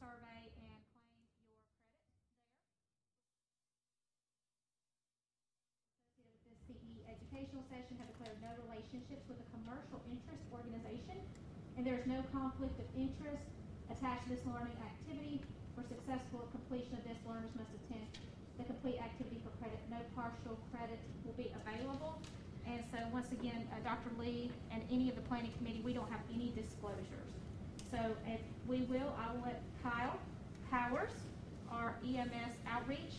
survey and claim your credit there. Associated with this CE educational session have declared no relationships with a commercial interest organization, and there is no conflict of interest attached to this learning activity. For successful completion of this, learners must attend the complete activity for credit. No partial credit will be available. And so once again, uh, Dr. Lee and any of the planning committee, we don't have any disclosures. So if we will, I will let Kyle Powers, our EMS outreach,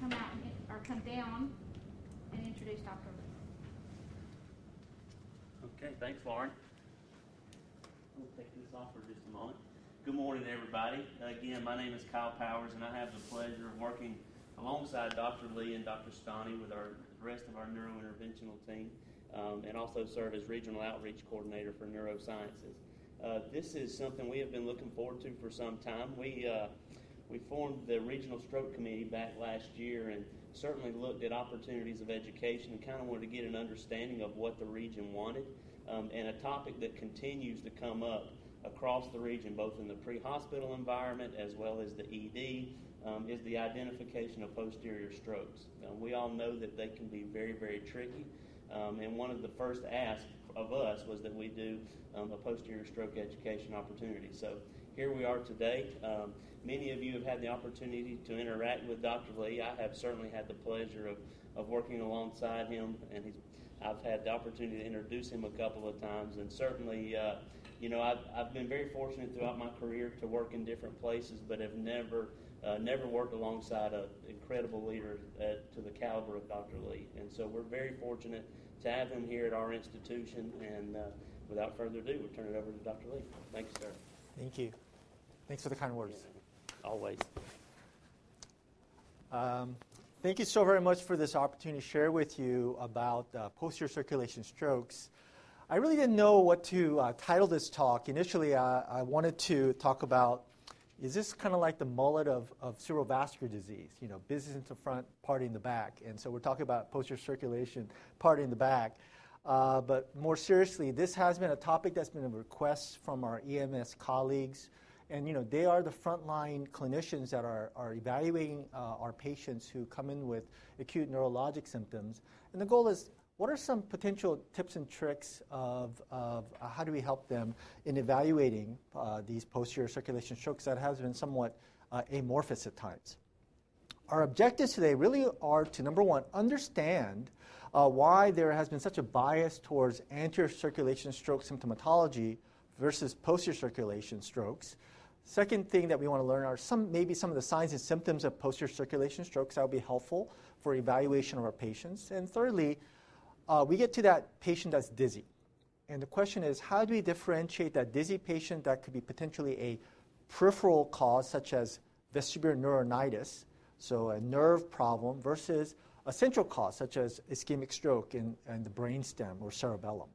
come out and, or come down and introduce Dr. Lee. Okay, thanks, Lauren. We'll take this off for just a moment. Good morning, everybody. Again, my name is Kyle Powers, and I have the pleasure of working alongside Dr. Lee and Dr. Stani with our the rest of our neurointerventional team, um, and also serve as regional outreach coordinator for neurosciences. Uh, this is something we have been looking forward to for some time. We uh, we formed the regional stroke committee back last year, and certainly looked at opportunities of education and kind of wanted to get an understanding of what the region wanted. Um, and a topic that continues to come up across the region, both in the pre hospital environment as well as the ED, um, is the identification of posterior strokes. Um, we all know that they can be very, very tricky. Um, and one of the first asks of us was that we do um, a posterior stroke education opportunity. So here we are today. Um, many of you have had the opportunity to interact with Dr. Lee. I have certainly had the pleasure of, of working alongside him, and he's, I've had the opportunity to introduce him a couple of times, and certainly. Uh, you know, I've, I've been very fortunate throughout my career to work in different places, but have never uh, never worked alongside an incredible leader at, to the caliber of Dr. Lee. And so we're very fortunate to have him here at our institution. And uh, without further ado, we'll turn it over to Dr. Lee. Thank you, sir. Thank you. Thanks for the kind words. Always. Um, thank you so very much for this opportunity to share with you about uh, posterior circulation strokes. I really didn't know what to uh, title this talk. Initially, I wanted to talk about is this kind of like the mullet of, of cerebrovascular disease? You know, business in the front, party in the back. And so we're talking about posterior circulation, party in the back. Uh, but more seriously, this has been a topic that's been a request from our EMS colleagues. And, you know, they are the frontline clinicians that are, are evaluating uh, our patients who come in with acute neurologic symptoms. And the goal is what are some potential tips and tricks of, of uh, how do we help them in evaluating uh, these posterior circulation strokes that has been somewhat uh, amorphous at times? Our objectives today really are to, number one, understand uh, why there has been such a bias towards anterior circulation stroke symptomatology versus posterior circulation strokes. Second thing that we want to learn are some maybe some of the signs and symptoms of posterior circulation strokes that will be helpful for evaluation of our patients. And thirdly, uh, we get to that patient that's dizzy. And the question is, how do we differentiate that dizzy patient that could be potentially a peripheral cause, such as vestibular neuronitis, so a nerve problem, versus a central cause, such as ischemic stroke in, in the brainstem or cerebellum.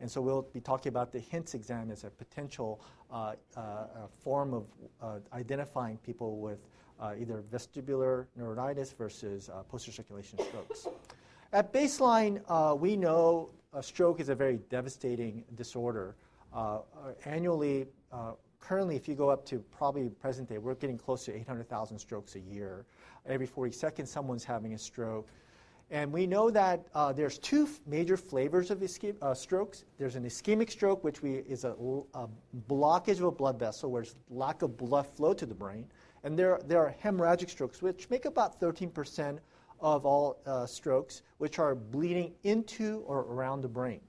And so we'll be talking about the HINTS exam as a potential uh, uh, form of uh, identifying people with uh, either vestibular neuronitis versus uh, posterior circulation strokes. At baseline, uh, we know a stroke is a very devastating disorder. Uh, uh annually, uh, currently, if you go up to probably present day, we're getting close to 800,000 strokes a year. Every 40 seconds, someone's having a stroke. And we know that uh, there's two f- major flavors of ischem- uh, strokes. There's an ischemic stroke, which we, is a, a, blockage of a blood vessel, where there's lack of blood flow to the brain. And there, there are hemorrhagic strokes, which make about 13% of all uh, strokes, which are bleeding into or around the brain.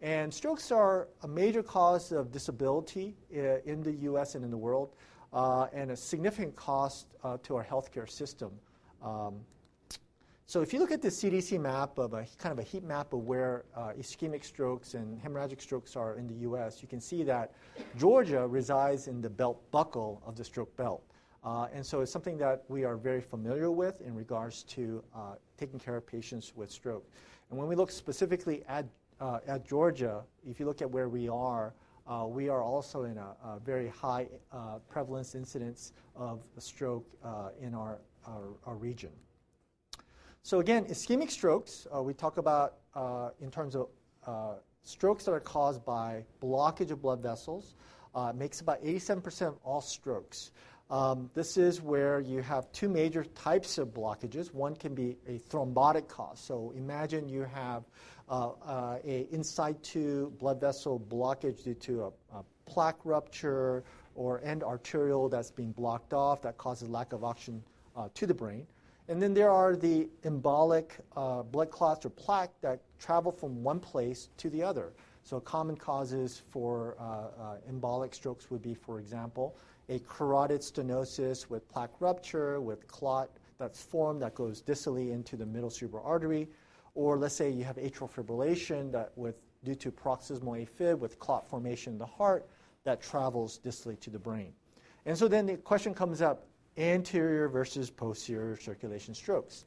And strokes are a major cause of disability uh, in the US and in the world, uh, and a significant cost uh, to our healthcare system. Um, so if you look at the CDC map of a kind of a heat map of where uh, ischemic strokes and hemorrhagic strokes are in the US, you can see that Georgia resides in the belt buckle of the stroke belt. Uh, and so it's something that we are very familiar with in regards to uh, taking care of patients with stroke. And when we look specifically at, uh, at Georgia, if you look at where we are, uh, we are also in a, a very high uh, prevalence incidence of stroke uh, in our, our, our, region. So again, ischemic strokes, we talk about in terms of strokes that are caused by blockage of blood vessels. makes about 87% of all strokes. Um, this is where you have two major types of blockages. One can be a thrombotic cause. So imagine you have uh, uh, a in situ blood vessel blockage due to a, a, plaque rupture or end arterial that's being blocked off that causes lack of oxygen uh, to the brain. And then there are the embolic uh, blood clots or plaque that travel from one place to the other. So common causes for uh, uh, embolic strokes would be, for example, a carotid stenosis with plaque rupture, with clot that's formed that goes distally into the middle cerebral artery, or let's say you have atrial fibrillation that with due to paroxysmal AFib with clot formation in the heart that travels distally to the brain. And so then the question comes up anterior versus posterior circulation strokes.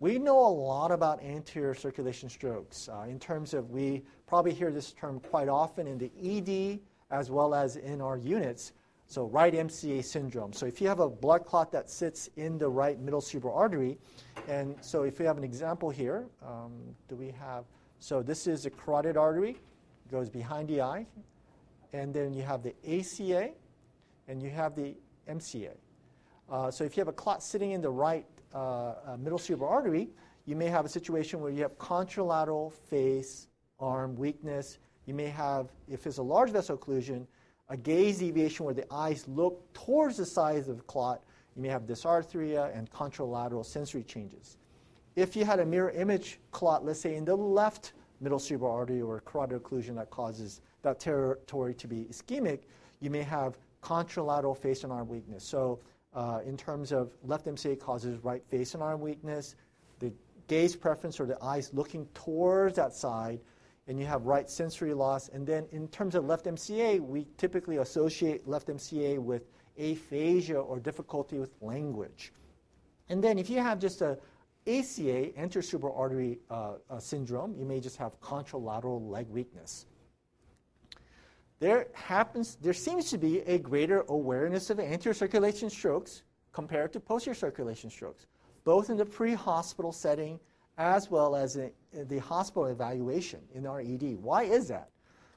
We know a lot about anterior circulation strokes uh, in terms of we probably hear this term quite often in the ED as well as in our units so right MCA syndrome. So if you have a blood clot that sits in the right middle cerebral artery, and so if we have an example here, um, do we have, so this is the carotid artery, goes behind the eye, and then you have the ACA, and you have the MCA. Uh, so if you have a clot sitting in the right uh, uh, middle cerebral artery, you may have a situation where you have contralateral face, arm weakness. You may have, if it's a large vessel occlusion, a gaze deviation where the eyes look towards the size of the clot, you may have dysarthria and contralateral sensory changes. If you had a mirror image clot, let's say in the left middle cerebral artery or carotid occlusion that causes that territory to be ischemic, you may have contralateral face and arm weakness. So, uh, in terms of left MCA causes right face and arm weakness, the gaze preference or the eyes looking towards that side and you have right sensory loss. And then in terms of left MCA, we typically associate left MCA with aphasia or difficulty with language. And then if you have just a ACA, anterior cerebral artery uh, uh, syndrome, you may just have contralateral leg weakness. There happens, there seems to be a greater awareness of anterior circulation strokes compared to posterior circulation strokes, both in the pre-hospital setting as well as in the hospital evaluation in our ED. Why is that?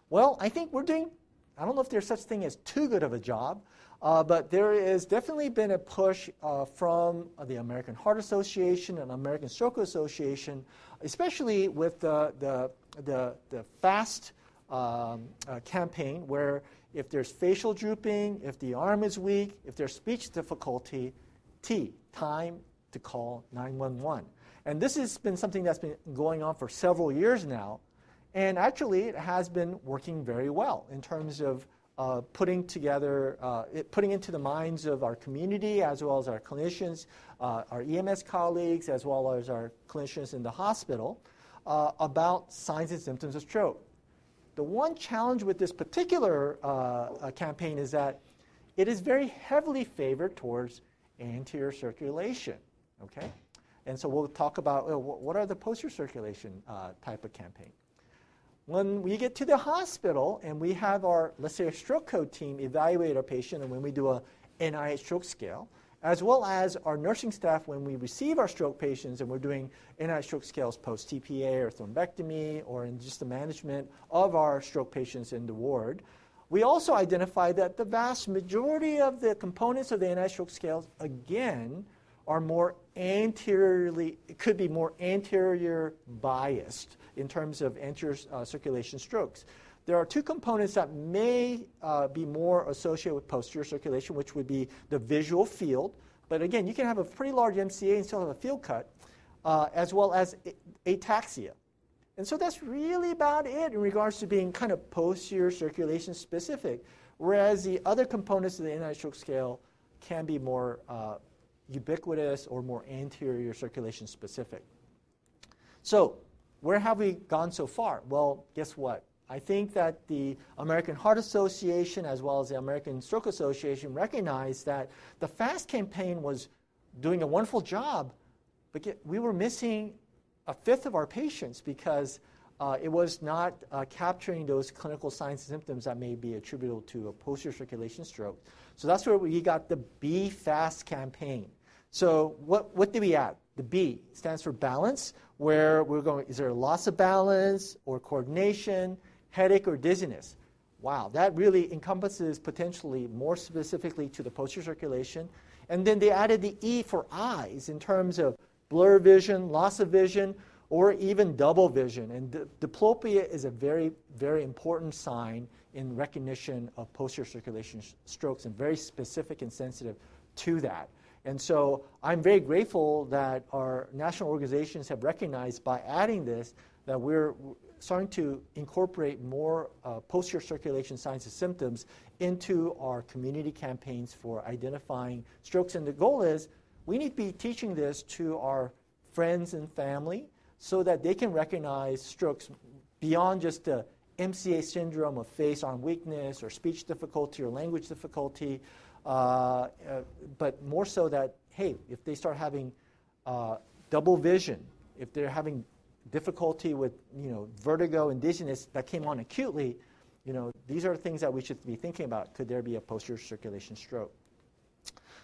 Well, I think we're doing, I don't know if there's such thing as too good of a job, uh, but there has definitely been a push uh, from the American Heart Association and American Stroke Association, especially with the, the, the, the FAST um, uh, campaign, where if there's facial drooping, if the arm is weak, if there's speech difficulty, T, time to call 911. And this has been something that's been going on for several years now. And actually, it has been working very well in terms of uh, putting together, uh, it, putting into the minds of our community as well as our clinicians, uh, our EMS colleagues, as well as our clinicians in the hospital uh, about signs and symptoms of stroke. The one challenge with this particular uh, uh, campaign is that it is very heavily favored towards anterior circulation. Okay? And so we'll talk about uh, what are the posterior circulation uh, type of campaign. When we get to the hospital and we have our, let's say, a stroke code team evaluate our patient, and when we do a NIH stroke scale, as well as our nursing staff when we receive our stroke patients and we're doing NIH stroke scales post TPA or thrombectomy or in just the management of our stroke patients in the ward. We also identify that the vast majority of the components of the NIH stroke scales, again, are more anteriorly, it could be more anterior biased in terms of anterior uh, circulation strokes. There are two components that may uh, be more associated with posterior circulation, which would be the visual field. But again, you can have a pretty large MCA and still have a field cut, uh, as well as ataxia. And so that's really about it in regards to being kind of posterior circulation specific, whereas the other components of the NIH stroke scale can be more uh, ubiquitous or more anterior circulation specific. So, where have we gone so far? Well, guess what? I think that the American Heart Association as well as the American Stroke Association recognized that the FAST campaign was doing a wonderful job, but we were missing a fifth of our patients because uh, it was not uh, capturing those clinical signs and symptoms that may be attributable to a posterior circulation stroke. So that's where we got the B FAST campaign. So what, what did we add? The B stands for balance, where we're going, is there a loss of balance or coordination, headache or dizziness? wow, that really encompasses potentially more specifically to the posterior circulation. And then they added the E for eyes in terms of blur vision, loss of vision, or even double vision. And di- diplopia is a very, very important sign in recognition of posterior circulation sh- strokes and very specific and sensitive to that. And so I'm very grateful that our national organizations have recognized by adding this that we're starting to incorporate more uh, posterior circulation signs and symptoms into our community campaigns for identifying strokes. And the goal is we need to be teaching this to our friends and family so that they can recognize strokes beyond just the MCA syndrome of face arm weakness or speech difficulty or language difficulty, uh, uh, but more so that, hey, if they start having uh, double vision, if they're having difficulty with you know, vertigo and dizziness that came on acutely, you know, these are things that we should be thinking about. Could there be a posterior circulation stroke?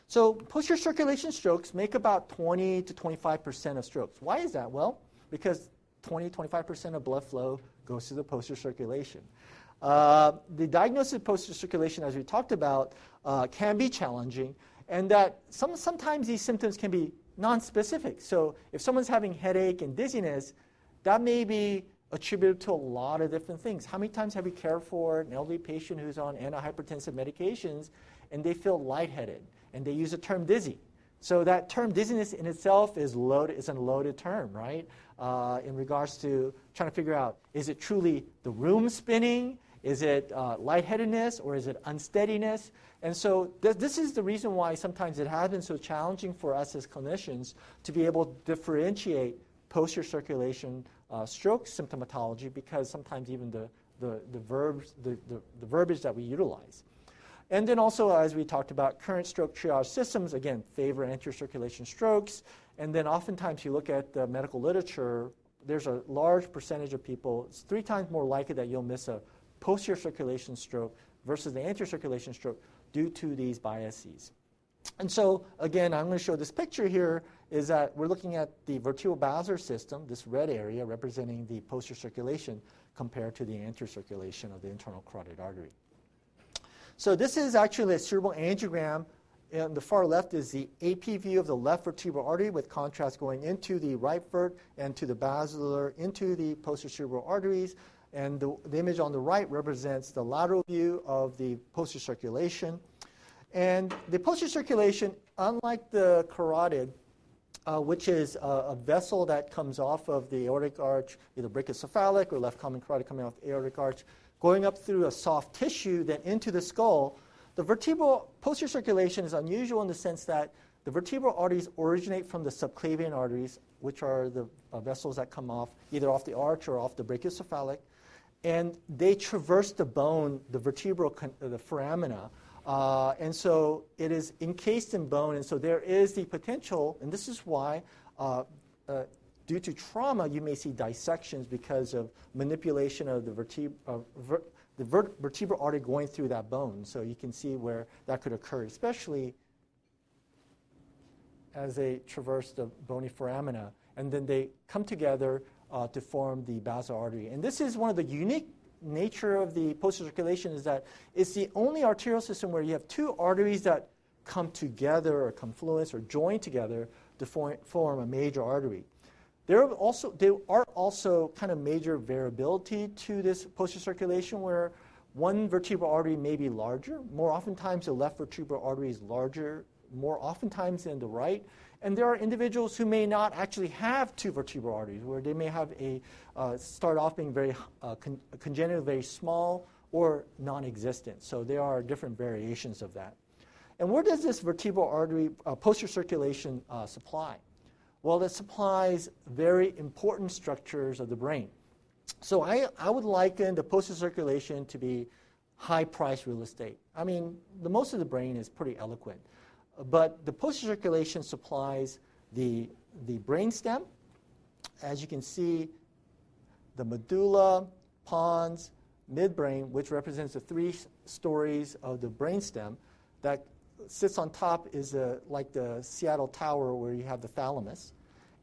So posterior circulation strokes make about 20 to 25% of strokes. Why is that? Well, because 20, 25% of blood flow goes to the posterior circulation. Uh, the diagnosis of posterior circulation, as we talked about, uh, can be challenging, and that some, sometimes these symptoms can be non-specific. So if someone's having headache and dizziness, that may be attributed to a lot of different things. How many times have you cared for an elderly patient who's on antihypertensive medications and they feel lightheaded and they use the term dizzy? So that term dizziness in itself is loaded, is a loaded term, right? Uh, in regards to trying to figure out is it truly the room spinning? Is it uh, lightheadedness or is it unsteadiness? And so th- this is the reason why sometimes it has been so challenging for us as clinicians to be able to differentiate posterior circulation uh, stroke symptomatology because sometimes even the, the, the verbs, the, the, the verbiage that we utilize. And then also, as we talked about, current stroke triage systems, again, favor anterior circulation strokes. And then oftentimes you look at the medical literature, there's a large percentage of people, it's three times more likely that you'll miss a posterior circulation stroke versus the anterior circulation stroke due to these biases. And so, again, I'm going to show this picture here is that we're looking at the vertebrobasilar system, this red area representing the posterior circulation compared to the anterior circulation of the internal carotid artery. So this is actually a cerebral angiogram. And the far left is the AP view of the left vertebral artery with contrast going into the right vert and to the basilar into the posterior cerebral arteries. And the, the image on the right represents the lateral view of the posterior circulation. And the posterior circulation, unlike the carotid, uh, which is a, a, vessel that comes off of the aortic arch, either brachiocephalic or left common carotid coming off the aortic arch, going up through a soft tissue, then into the skull. The vertebral posterior circulation is unusual in the sense that the vertebral arteries originate from the subclavian arteries, which are the uh, vessels that come off either off the arch or off the brachiocephalic, and they traverse the bone, the vertebral, con- the foramina, uh, and so it is encased in bone, and so there is the potential, and this is why, uh, uh, due to trauma, you may see dissections because of manipulation of the, vertebra, uh, ver- the vert- vertebral artery going through that bone. So you can see where that could occur, especially as they traverse the bony foramina, and then they come together uh, to form the basilar artery. And this is one of the unique nature of the posterior circulation is that it's the only arterial system where you have two arteries that come together or confluence or join together to form a major artery. There are also there are also kind of major variability to this posterior circulation where one vertebral artery may be larger. More oftentimes, the left vertebral artery is larger more oftentimes than the right. And there are individuals who may not actually have two vertebral arteries, where they may have a uh, start off being very uh, con- congenital, very small, or non-existent. So there are different variations of that. And where does this vertebral artery uh, posterior circulation uh, supply? Well, it supplies very important structures of the brain. So I, I would liken the posterior circulation to be high price real estate. I mean, the most of the brain is pretty eloquent. But the posterior circulation supplies the, the brain stem. As you can see, the medulla, pons, midbrain, which represents the three stories of the brainstem, that sits on top is a, like the Seattle Tower where you have the thalamus.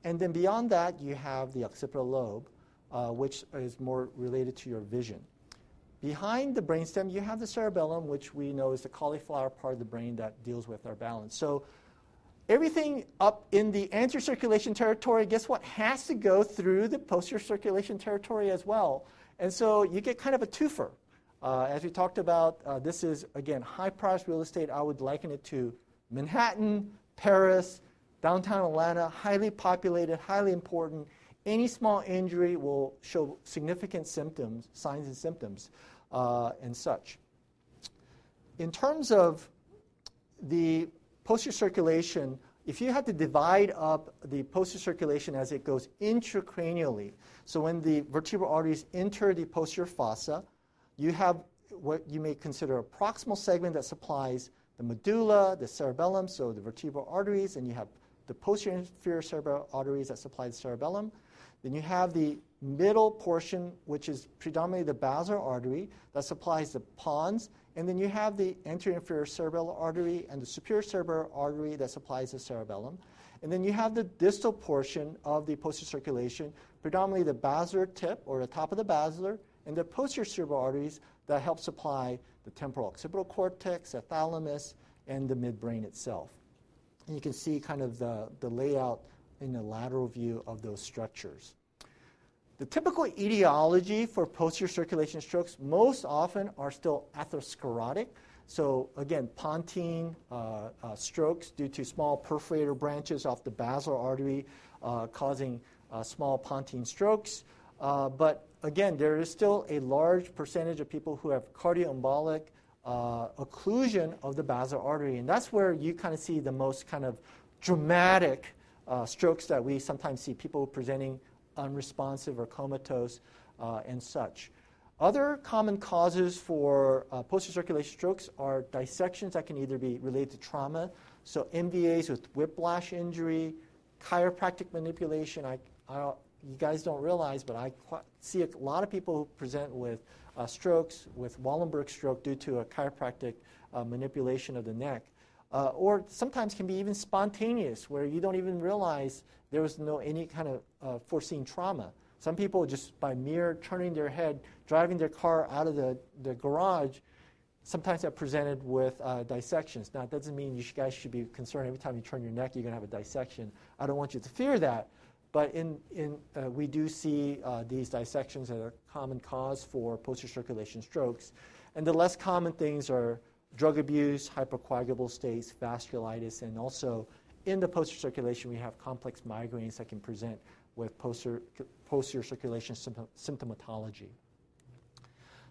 And then beyond that, you have the occipital lobe, uh, which is more related to your vision. behind the brainstem, you have the cerebellum, which we know is the cauliflower part of the brain that deals with our balance. So everything up in the anterior circulation territory, guess what, has to go through the posterior circulation territory as well. And so you get kind of a twofer. Uh, as we talked about, uh, this is, again, high price real estate. I would liken it to Manhattan, Paris, downtown Atlanta, highly populated, highly important. Any small injury will show significant symptoms, signs and symptoms, uh, and such. In terms of the posterior circulation, if you had to divide up the posterior circulation as it goes intracranially, so when the vertebral arteries enter the posterior fossa, you have what you may consider a proximal segment that supplies the medulla, the cerebellum, so the vertebral arteries, and you have the posterior inferior cerebral arteries that supply the cerebellum. Then you have the middle portion, which is predominantly the basilar artery that supplies the pons and then you have the anterior inferior cerebellar artery and the superior cerebellar artery that supplies the cerebellum. And then you have the distal portion of the posterior circulation, predominantly the basilar tip or the top of the basilar, and the posterior cerebral arteries that help supply the temporal occipital cortex, the thalamus, and the midbrain itself. And you can see kind of the, the layout in the lateral view of those structures. The typical etiology for posterior circulation strokes most often are still atherosclerotic. So again, pontine uh, uh, strokes due to small perforator branches off the basilar artery uh, causing uh, small pontine strokes. Uh, but again, there is still a large percentage of people who have cardioembolic uh, occlusion of the basilar artery, and that's where you kind of see the most kind of dramatic strokes that we sometimes see people presenting unresponsive or comatose, uh, and such. Other common causes for uh, posterior circulation strokes are dissections that can either be related to trauma, so MVAs with whiplash injury, chiropractic manipulation. I, I, you guys don't realize, but I see a lot of people who present with uh, strokes, with Wallenberg stroke due to a chiropractic uh, manipulation of the neck. Uh, or sometimes can be even spontaneous, where you don't even realize there was no any kind of uh, foreseen trauma. Some people just by mere turning their head, driving their car out of the, the garage, sometimes are presented with uh, dissections. Now, it doesn't mean you guys should be concerned every time you turn your neck you're going to have a dissection. I don't want you to fear that. But in, in, uh, we do see uh, these dissections as a common cause for posterior circulation strokes. And the less common things are drug abuse, hypercoagulable states, vasculitis, and also in the posterior circulation, we have complex migraines that can present with posterior, posterior circulation symptomatology.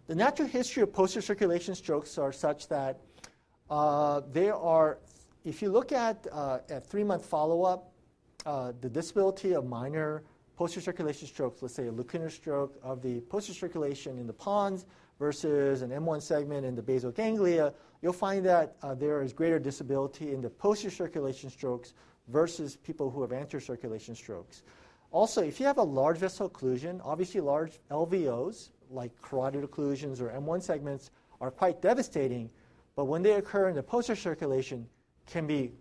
The natural history of posterior circulation strokes are such that uh, are, if you look at uh, a three month follow up, uh, the disability of minor posterior circulation strokes, let's say a lacunar stroke of the posterior circulation in the pons versus an M1 segment in the basal ganglia, you'll find that uh, there is greater disability in the posterior circulation strokes versus people who have anterior circulation strokes. Also, if you have a large vessel occlusion, obviously large LVOs, like carotid occlusions or M1 segments, are quite devastating, but when they occur in the posterior circulation, can be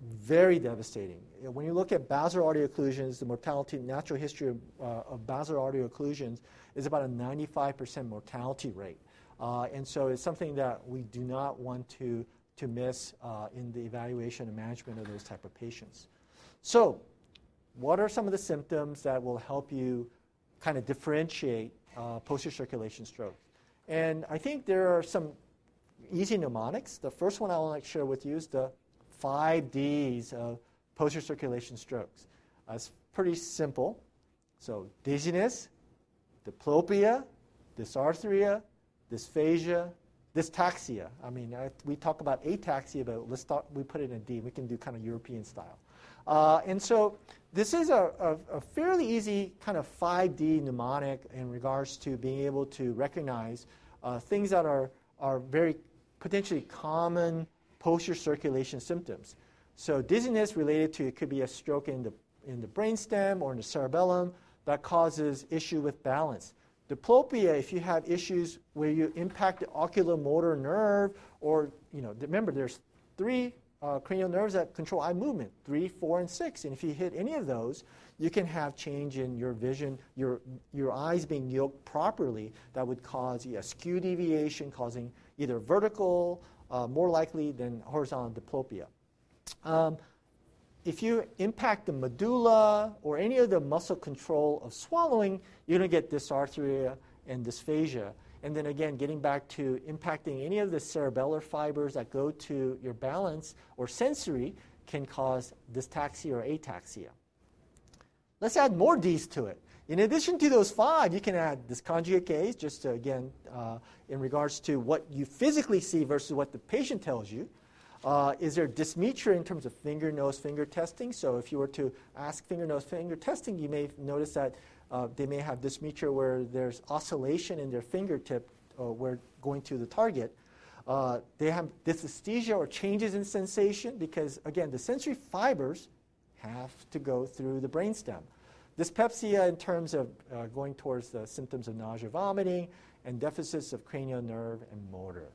very devastating. When you look at basilar artery occlusions, the mortality, natural history of, uh, of basilar artery occlusions is about a 95% mortality rate. Uh, and so it's something that we do not want to, to miss uh, in the evaluation and management of those type of patients. So what are some of the symptoms that will help you kind of differentiate uh, posterior circulation stroke? And I think there are some easy mnemonics. The first one I want to share with you is the five Ds of posterior circulation strokes. Uh, it's pretty simple. So dizziness, diplopia, dysarthria, dysphagia, dystaxia. I mean, I, we talk about ataxia, but let's talk, we put it in D. We can do kind of European style. Uh, and so this is a, a, a, fairly easy kind of 5D mnemonic in regards to being able to recognize uh, things that are, are very potentially common posterior circulation symptoms. So dizziness related to it could be a stroke in the, in the brainstem or in the cerebellum that causes issue with balance. Diplopia, if you have issues where you impact the oculomotor nerve, or, you know, remember there's three uh, cranial nerves that control eye movement, three, four, and six. And if you hit any of those, you can have change in your vision, your, your eyes being yoked properly that would cause a skew deviation, causing either vertical, uh, more likely than horizontal diplopia. Um, if you impact the medulla or any of the muscle control of swallowing, you're going to get dysarthria and dysphagia. And then again, getting back to impacting any of the cerebellar fibers that go to your balance or sensory can cause dystaxia or ataxia. Let's add more D's to it. In addition to those five, you can add dysconjugate gaze, just to, again, uh, in regards to what you physically see versus what the patient tells you. Uh, is there dysmetria in terms of finger, nose, finger testing? So if you were to ask finger, nose, finger testing, you may notice that uh, they may have dysmetria where there's oscillation in their fingertip uh, where going to the target. Uh, they have dysesthesia or changes in sensation because, again, the sensory fibers have to go through the brainstem. Dyspepsia in terms of uh, going towards the symptoms of nausea, vomiting, and deficits of cranial nerve and motor.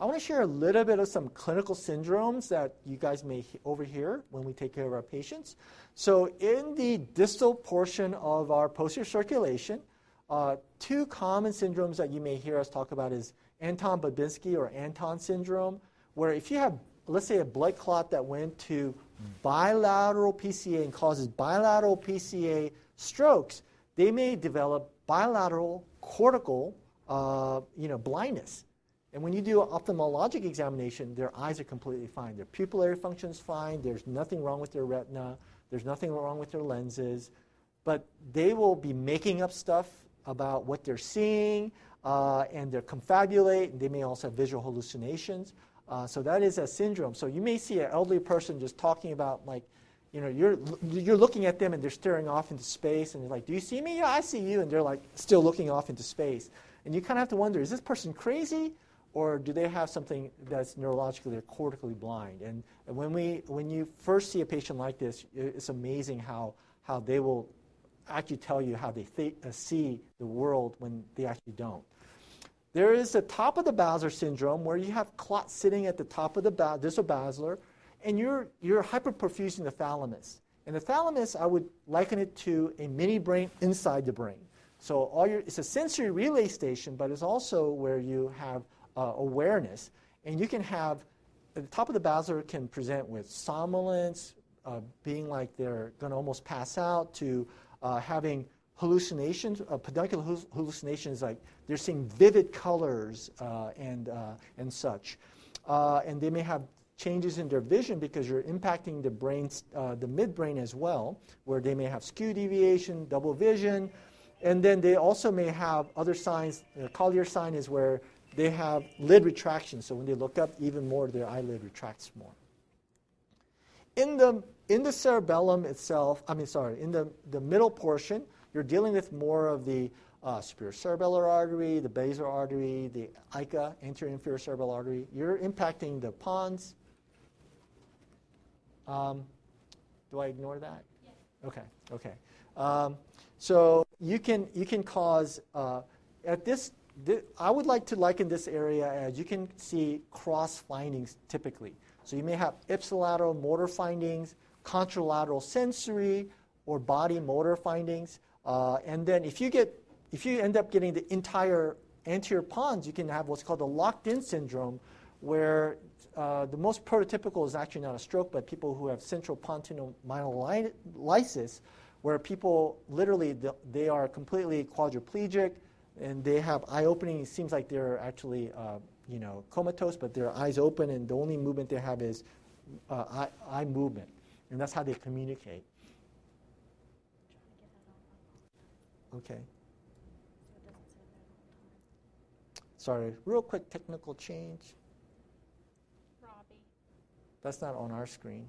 I want to share a little bit of some clinical syndromes that you guys may overhear when we take care of our patients. So, in the distal portion of our posterior circulation, uh, two common syndromes that you may hear us talk about is Anton Babinski or Anton syndrome, where if you have, let's say, a blood clot that went to bilateral PCA and causes bilateral PCA strokes, they may develop bilateral cortical, uh, you know, blindness. And when you do an ophthalmologic examination, their eyes are completely fine. Their pupillary function is fine. There's nothing wrong with their retina. There's nothing wrong with their lenses. But they will be making up stuff about what they're seeing, uh, and they confabulate. They may also have visual hallucinations. Uh, so that is a syndrome. So you may see an elderly person just talking about like, you know, you're you're looking at them and they're staring off into space, and you're like, "Do you see me? Yeah, I see you." And they're like still looking off into space, and you kind of have to wonder: Is this person crazy? or do they have something that's neurologically or cortically blind? And, when, we, when you first see a patient like this, it's amazing how, how they will actually tell you how they th- uh, see the world when they actually don't. There is the top of the basilar syndrome where you have clots sitting at the top of the ba- distal basilar, and you're, you're hyperperfusing the thalamus. And the thalamus, I would liken it to a mini brain inside the brain. So all your, it's a sensory relay station, but it's also where you have uh, awareness. And you can have, the top of the basilar can present with somnolence, uh, being like they're going to almost pass out, to uh, having hallucinations, uh, peduncular hallucinations, like they're seeing vivid colors uh, and, uh, and such. Uh, and they may have changes in their vision because you're impacting the brain, the midbrain as well, where they may have skew deviation, double vision, and then they also may have other signs. The Collier sign is where they have lid retraction. So when they look up, even more, their eyelid retracts more. In the, in the cerebellum itself, I mean, sorry, in the, the middle portion, you're dealing with more of the uh, superior cerebellar artery, the basilar artery, the ICA, anterior inferior cerebral artery. You're impacting the pons. Um, do I ignore that? Yes. Okay, okay. Um, so you can, you can cause, uh, at this I would like to liken this area as you can see cross findings typically. So you may have ipsilateral motor findings, contralateral sensory, or body motor findings. Uh, and then if you get, if you end up getting the entire anterior pons, you can have what's called the locked-in syndrome, where uh, the most prototypical is actually not a stroke, but people who have central myelitis, where people literally they are completely quadriplegic and they have eye opening. It seems like they're actually, uh, you know, comatose, but their eyes open, and the only movement they have is uh, eye, eye movement, and that's how they communicate. Okay. Sorry, real quick technical change. Robbie, That's not on our screen.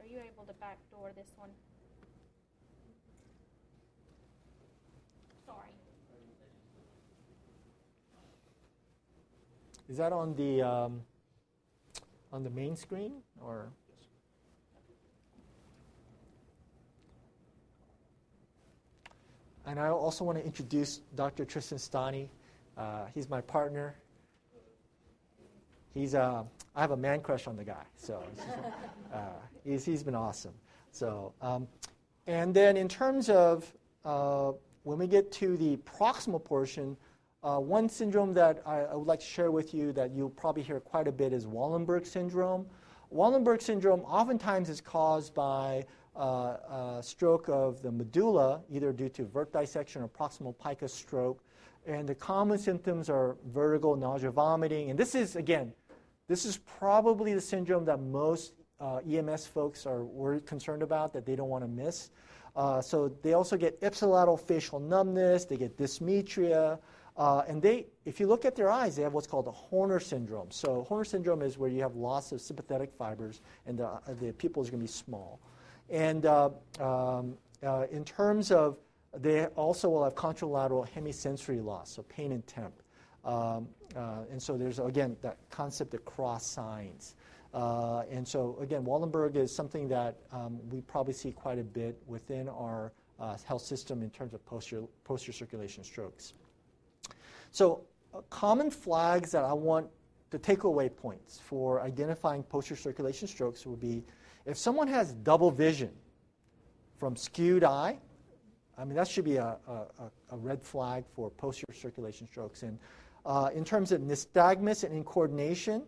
are you able to backdoor this one? Sorry. Is that on the um, on the main screen or? And I also want to introduce Dr. Tristan Stani. Uh, he's my partner. he's uh, I have a man crush on the guy, so uh, he's, he's been awesome. So, um, and then in terms of uh, when we get to the proximal portion, uh, one syndrome that I, I, would like to share with you that you'll probably hear quite a bit is Wallenberg syndrome. Wallenberg syndrome oftentimes is caused by uh, stroke of the medulla, either due to vert dissection or proximal PICA stroke. And the common symptoms are vertigo, nausea, vomiting. And this is, again, this is probably the syndrome that most uh, EMS folks are concerned about, that they don't want to miss. Uh, so they also get ipsilateral facial numbness, they get dysmetria, uh, and they, if you look at their eyes, they have what's called a Horner syndrome. So Horner syndrome is where you have loss of sympathetic fibers, and the, the pupil is going to be small. And uh, um, uh, in terms of, they also will have contralateral hemisensory loss, so pain and temp. Um, uh, and so there's, again, that concept of cross signs. Uh, and so, again, Wallenberg is something that um, we probably see quite a bit within our uh, health system in terms of posterior, posterior circulation strokes. So, uh, common flags that I want the takeaway points for identifying posterior circulation strokes would be if someone has double vision from skewed eye, I mean, that should be a, a, a red flag for posterior circulation strokes. And uh, in terms of nystagmus and incoordination,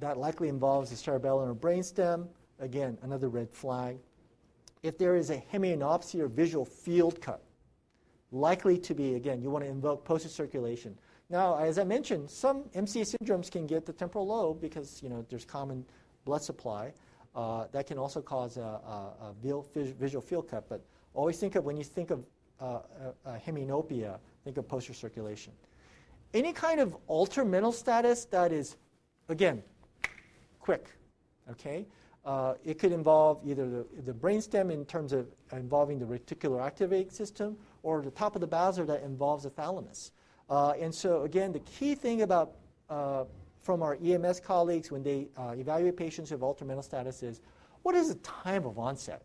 that likely involves the cerebellum or brainstem. Again, another red flag. If there is a hemianopsia or visual field cut, likely to be, again, you want to invoke posterior circulation. Now, as I mentioned, some MCA syndromes can get the temporal lobe because, you know, there's common blood supply. Uh, that can also cause a, a, a, visual field cut. But always think of, when you think of uh, a, hemianopia, think of posterior circulation. Any kind of altered mental status that is, again, quick, okay? Uh, it could involve either the, the brainstem in terms of involving the reticular activating system or the top of the basilar that involves the thalamus. Uh, and so, again, the key thing about uh, from our EMS colleagues when they uh, evaluate patients who have altered mental status is what is the time of onset?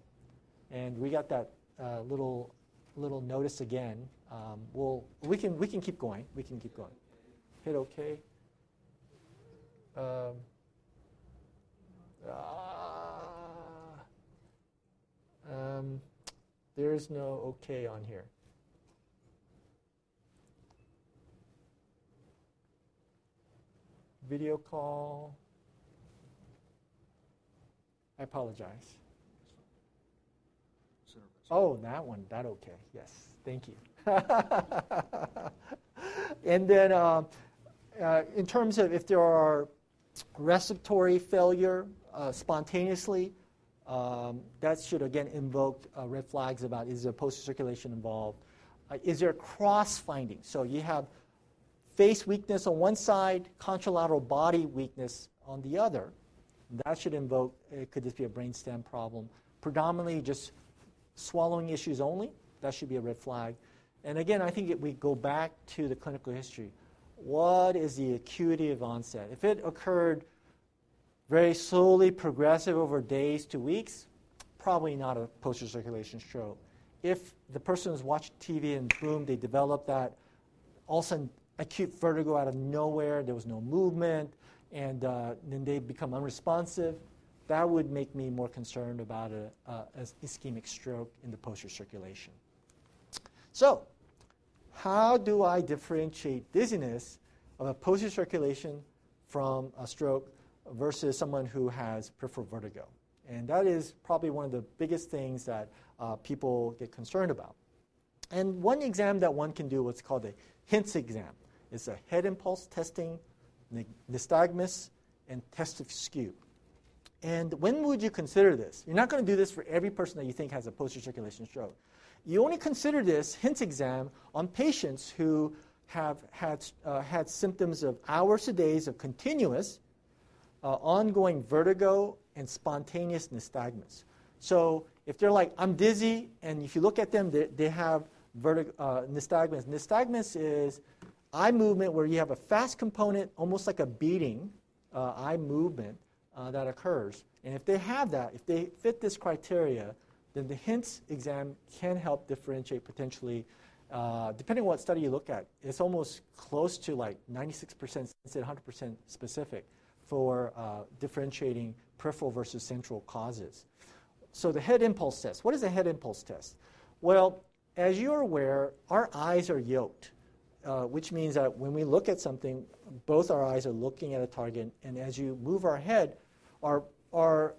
And we got that uh, little little notice again. Um, we'll, we, can, we can keep going. We can keep going. Hit OK. Um, uh, um, there's no OK on here. video call. I apologize. Oh, that one, that okay. Yes, thank you. and then, uh, uh, in terms of if there are respiratory failure uh, spontaneously, um, that should again invoke uh, red flags about is there posterior circulation involved? Uh, is there cross finding? So you have face weakness on one side, contralateral body weakness on the other. That should invoke, could this be a brainstem problem. Predominantly just swallowing issues only, that should be a red flag. And again, I think we go back to the clinical history. What is the acuity of onset? If it occurred very slowly, progressive over days to weeks, probably not a posterior circulation stroke. If the person was watching TV and boom, they develop that, all of a sudden acute vertigo out of nowhere, there was no movement, and uh, then they become unresponsive, that would make me more concerned about a, an ischemic stroke in the posterior circulation. So, how do I differentiate dizziness of a posterior circulation from a stroke versus someone who has peripheral vertigo? And that is probably one of the biggest things that uh, people get concerned about. And one exam that one can do what's called a HINTS exam. It's a head impulse testing, nystagmus, and test of skew. And when would you consider this? You're not going to do this for every person that you think has a posterior circulation stroke. You only consider this HINTS exam on patients who have had, uh, had symptoms of hours to days of continuous, uh, ongoing vertigo, and spontaneous nystagmus. So if they're like, I'm dizzy, and if you look at them, they, they have vertig- uh, nystagmus. Nystagmus is eye movement where you have a fast component, almost like a beating uh, eye movement uh, that occurs. And if they have that, if they fit this criteria, then the HINTS exam can help differentiate potentially uh, depending on what study you look at, it's almost close to like 96% instead 100% specific for uh, differentiating peripheral versus central causes. So the head impulse test. What is a head impulse test? Well, as you're aware, our eyes are yoked, uh, which means that when we look at something, both our eyes are looking at a target, and as you move our head, our, our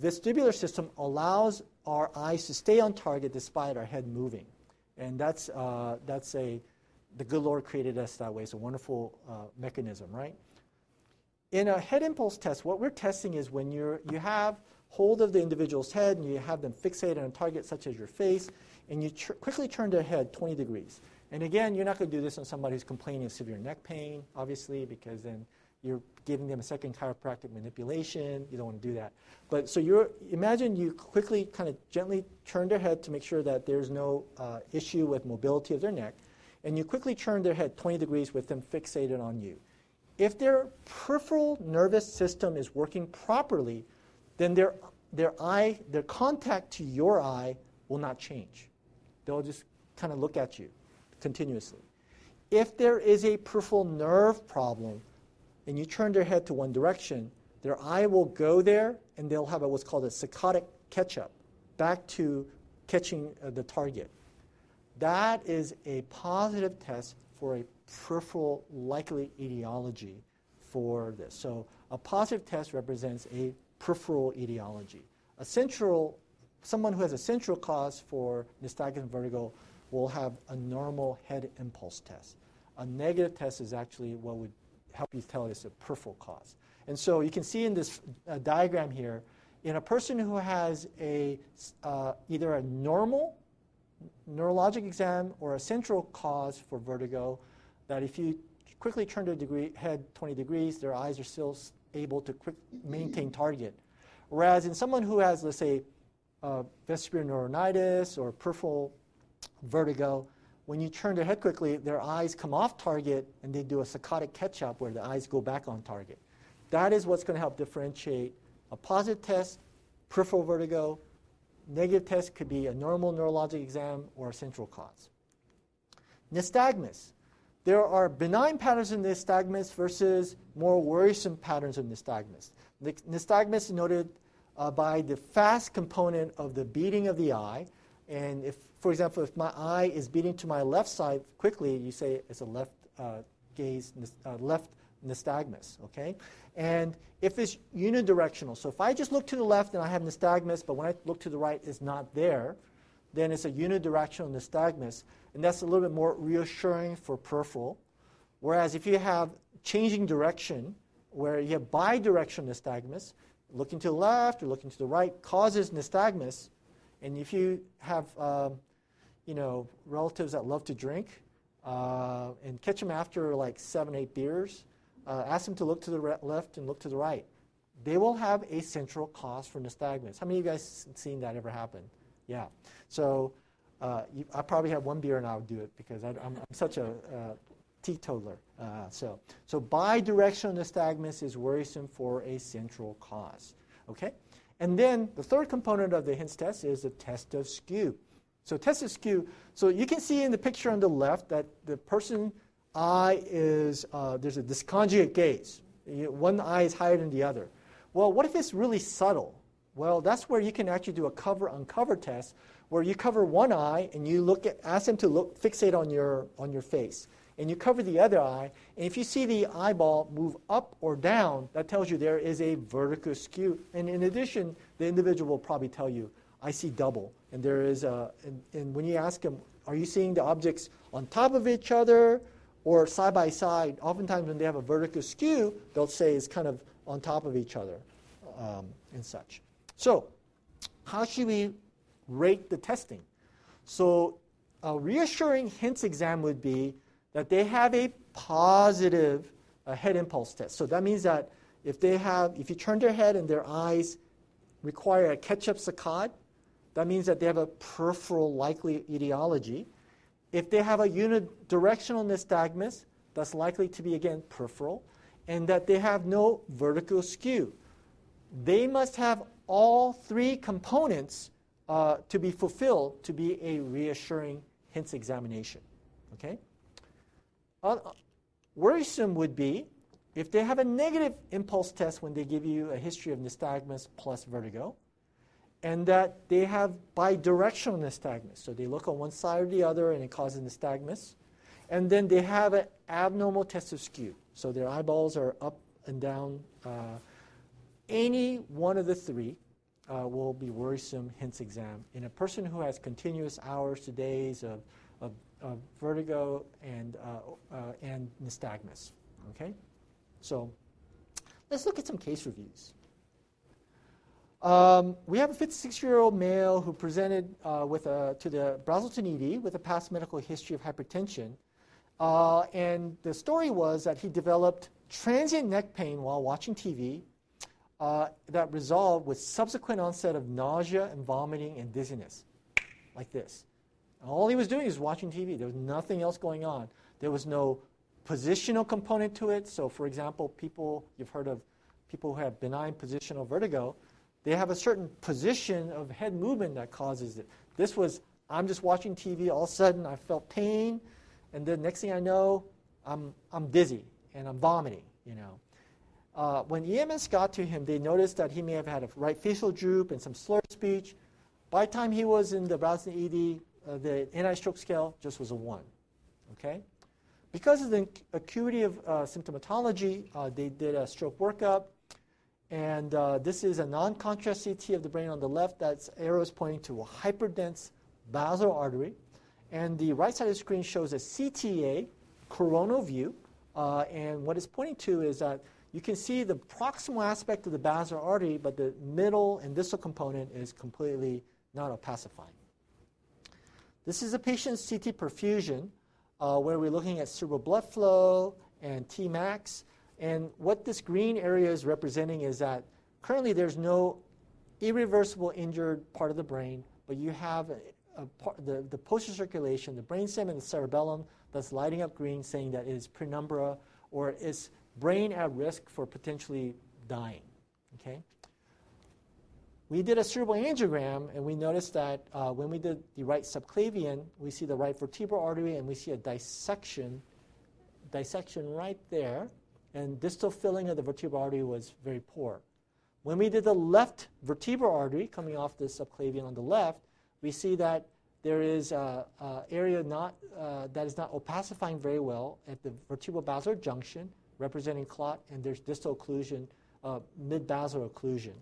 vestibular system allows our eyes to stay on target despite our head moving. And that's, uh, that's a, the good Lord created us that way. It's a wonderful uh, mechanism, right? In a head impulse test, what we're testing is when you're, you have hold of the individual's head and you have them fixated on a target such as your face, and you tr- quickly turn their head 20 degrees. And again, you're not going to do this on somebody who's complaining of severe neck pain, obviously, because then you're giving them a second chiropractic manipulation. You don't want to do that. But so you imagine you quickly kind of gently turn their head to make sure that there's no uh, issue with mobility of their neck, and you quickly turn their head 20 degrees with them fixated on you. If their peripheral nervous system is working properly, then their, their eye, their contact to your eye will not change. They'll just kind of look at you continuously. If there is a peripheral nerve problem, and you turn their head to one direction, their eye will go there and they'll have what's called a saccadic catch up back to catching uh, the target. That is a positive test for a peripheral likely etiology for this. So a positive test represents a peripheral etiology. A central, someone who has a central cause for nystagmus vertigo will have a normal head impulse test. A negative test is actually what would help you tell it's a peripheral cause. And so you can see in this uh, diagram here, in a person who has a, uh, either a normal neurologic exam or a central cause for vertigo, that if you quickly turn their degree, head 20 degrees, their eyes are still able to quick, maintain target. Whereas in someone who has, let's say, uh, vestibular neuritis or peripheral vertigo, when you turn their head quickly, their eyes come off target and they do a saccadic catch up where the eyes go back on target. That is what's going to help differentiate a positive test, peripheral vertigo. Negative test could be a normal neurologic exam or a central cause. Nystagmus. There are benign patterns of nystagmus versus more worrisome patterns of nystagmus. Nystagmus is noted uh, by the fast component of the beating of the eye. And if for example, if my eye is beating to my left side quickly, you say it's a left uh, gaze, uh, left nystagmus, okay? And if it's unidirectional, so if I just look to the left and I have nystagmus, but when I look to the right, it's not there, then it's a unidirectional nystagmus, and that's a little bit more reassuring for peripheral. Whereas if you have changing direction, where you have bidirectional nystagmus, looking to the left or looking to the right causes nystagmus, and if you have um, you know, relatives that love to drink uh, and catch them after like seven, eight beers. Uh, ask them to look to the re- left and look to the right. They will have a central cause for nystagmus. How many of you guys seen that ever happen? Yeah. So uh, you, I probably have one beer and I'll do it because I, am such a uh, teetotaler. Uh, so, so bidirectional nystagmus is worrisome for a central cause. Okay? And then the third component of the HINTS test is the test of skew. So test of skew. So you can see in the picture on the left that the person eye is, uh, there's a disconjugate gaze. One eye is higher than the other. Well, what if it's really subtle? Well, that's where you can actually do a cover uncover test where you cover one eye and you look at, ask them to look, fixate on your, on your face. And you cover the other eye, and if you see the eyeball move up or down, that tells you there is a vertical skew. And in addition, the individual will probably tell you, I see double. And there is a, and, and when you ask them, are you seeing the objects on top of each other or side by side? Oftentimes, when they have a vertical skew, they'll say it's kind of on top of each other um, and such. So, how should we rate the testing? So, a reassuring HINTS exam would be that they have a positive uh, head impulse test. So that means that if they have, if you turn their head and their eyes require a catch-up saccade, that means that they have a peripheral likely etiology. If they have a unidirectional nystagmus, that's likely to be, again, peripheral, and that they have no vertical skew. They must have all three components uh, to be fulfilled to be a reassuring HINTS examination. Okay? Uh, worrisome would be if they have a negative impulse test when they give you a history of nystagmus plus vertigo, and that they have bidirectional nystagmus. So they look on one side or the other and it causes nystagmus. And then they have an abnormal test of skew. So their eyeballs are up and down. Uh, any one of the three uh, will be worrisome, HINTS exam. In a person who has continuous hours to days of, of, of vertigo and, uh, uh, and nystagmus. Okay? So let's look at some case reviews. Um, we have a 56 year old male who presented uh, with a, to the Braselton ED with a past medical history of hypertension. Uh, and the story was that he developed transient neck pain while watching TV uh, that resolved with subsequent onset of nausea and vomiting and dizziness, like this. All he was doing is watching TV. There was nothing else going on. There was no positional component to it. So, for example, people, you've heard of people who have benign positional vertigo, they have a certain position of head movement that causes it. This was, I'm just watching TV, all of a sudden I felt pain, and then next thing I know, I'm, I'm dizzy and I'm vomiting, you know. Uh, when EMS got to him, they noticed that he may have had a right facial droop and some slurred speech. By the time he was in the Braselton ED, uh, the anti-stroke scale just was a 1. Okay? Because of the acuity of uh, symptomatology, uh, they did a stroke workup. And uh, this is a non-contrast CT of the brain on the left. That's arrows pointing to a hyperdense basilar artery. And the right side of the screen shows a CTA coronal view. Uh, and what it's pointing to is that you can see the proximal aspect of the basilar artery, but the middle and distal component is completely not opacifying. This is a patient's CT perfusion uh, where we're looking at cerebral blood flow and Tmax. And what this green area is representing is that currently there's no irreversible injured part of the brain, but you have a, a part, the, the posterior circulation, the brainstem and the cerebellum that's lighting up green saying that it is penumbra or is brain at risk for potentially dying. Okay? We did a cerebral angiogram, and we noticed that uh, when we did the right subclavian, we see the right vertebral artery, and we see a dissection, dissection right there, and distal filling of the vertebral artery was very poor. When we did the left vertebral artery coming off the subclavian on the left, we see that there is an area not, uh, that is not opacifying very well at the vertebrobasilar junction, representing clot, and there's distal occlusion, uh, mid-basilar occlusion.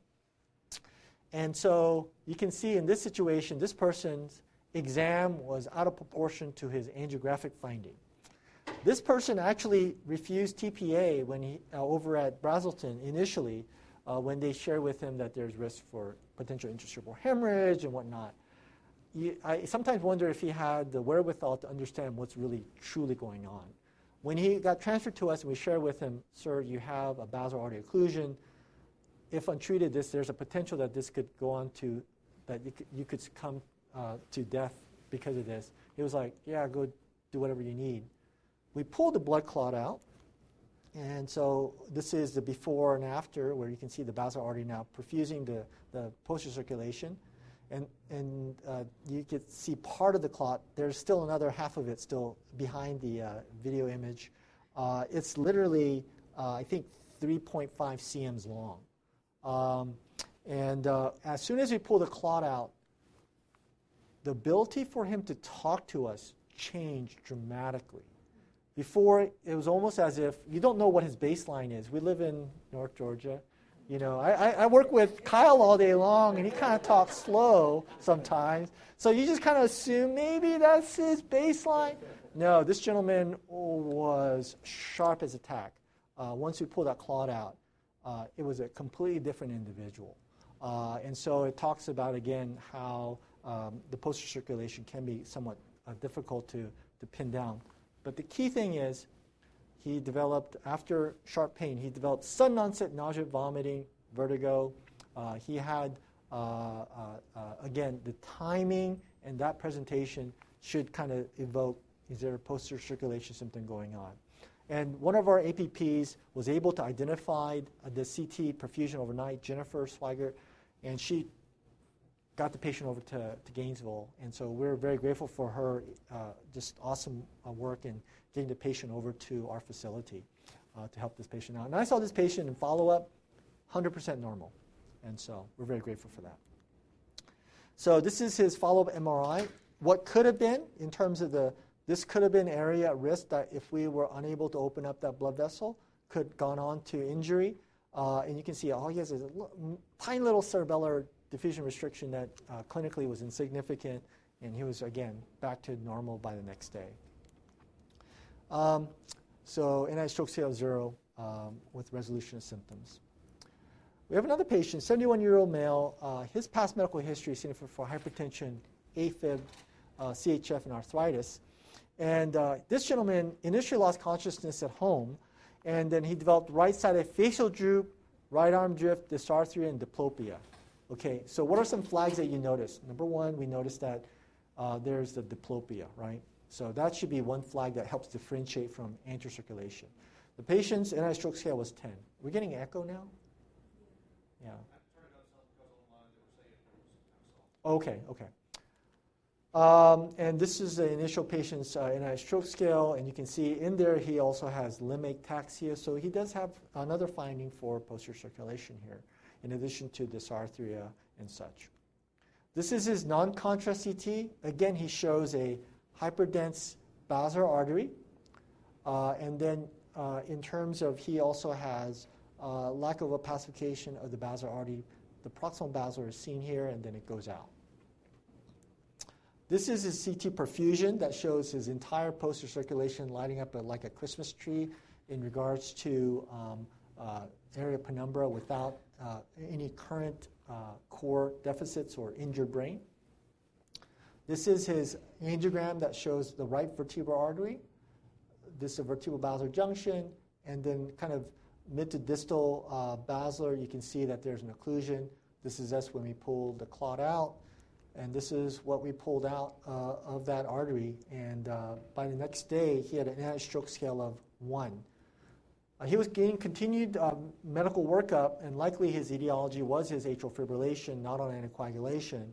And so you can see in this situation, this person's exam was out of proportion to his angiographic finding. This person actually refused TPA when he, uh, over at Braselton initially uh, when they shared with him that there's risk for potential intracerebral hemorrhage and whatnot. You, I sometimes wonder if he had the wherewithal to understand what's really truly going on. When he got transferred to us and we shared with him, sir, you have a basilar artery occlusion, if untreated, this there's a potential that this could go on to that you could, you could come uh, to death because of this. He was like, yeah, go do whatever you need. We pulled the blood clot out, and so this is the before and after, where you can see the basilar artery now perfusing the, the posterior circulation, and and uh, you can see part of the clot. There's still another half of it still behind the uh, video image. Uh, it's literally, uh, I think, 3.5 cms long. Um, and uh, as soon as we pull the clot out, the ability for him to talk to us changed dramatically. Before, it was almost as if you don't know what his baseline is. We live in North Georgia. You know, I, I work with Kyle all day long, and he kind of talks slow sometimes. So you just kind of assume maybe that's his baseline. No, this gentleman was sharp as a tack. Uh, once we pulled that clot out, uh, it was a completely different individual. Uh, and so it talks about, again, how um, the posterior circulation can be somewhat uh, difficult to, to pin down. But the key thing is, he developed, after sharp pain, he developed sudden onset nausea, vomiting, vertigo. Uh, he had, uh, uh, again, the timing and that presentation should kind of evoke is there a posterior circulation symptom going on? And one of our APPs was able to identify the CT perfusion overnight, Jennifer Swigert, and she got the patient over to, to Gainesville. And so we're very grateful for her uh, just awesome uh, work in getting the patient over to our facility uh, to help this patient out. And I saw this patient in follow up, 100% normal. And so we're very grateful for that. So this is his follow up MRI. What could have been in terms of the, this could have been area at risk that if we were unable to open up that blood vessel, could gone on to injury. Uh, and you can see all he has is a tiny little cerebellar diffusion restriction that uh, clinically was insignificant, and he was again back to normal by the next day. Um, so NIH stroke scale zero um, with resolution of symptoms. We have another patient, 71 year old male. Uh, his past medical history is significant for hypertension, AFib, uh, CHF, and arthritis. And uh, this gentleman initially lost consciousness at home, and then he developed right sided facial droop, right arm drift, dysarthria, and diplopia. Okay, so what are some flags that you notice? Number one, we notice that uh, there's the diplopia, right? So that should be one flag that helps differentiate from anterior circulation. The patient's NIH stroke scale was 10. We're getting echo now? Yeah. Okay, okay. Um, and this is the initial patient's uh, NIH stroke scale, and you can see in there he also has limb ataxia, so he does have another finding for posterior circulation here, in addition to dysarthria and such. This is his non-contrast CT. Again, he shows a hyperdense basilar artery, uh, and then uh, in terms of he also has uh, lack of opacification of the basilar artery. The proximal basilar is seen here, and then it goes out. This is his CT perfusion that shows his entire posterior circulation lighting up a, like a Christmas tree in regards to um, uh, area penumbra without uh, any current uh, core deficits or injured brain. This is his angiogram that shows the right vertebral artery. This is a vertebrobasilar junction, and then kind of mid to distal uh, basilar, you can see that there's an occlusion. This is us when we pull the clot out, and this is what we pulled out uh, of that artery. And uh, by the next day, he had an stroke scale of one. Uh, he was getting continued um, medical workup, and likely his etiology was his atrial fibrillation, not on anticoagulation.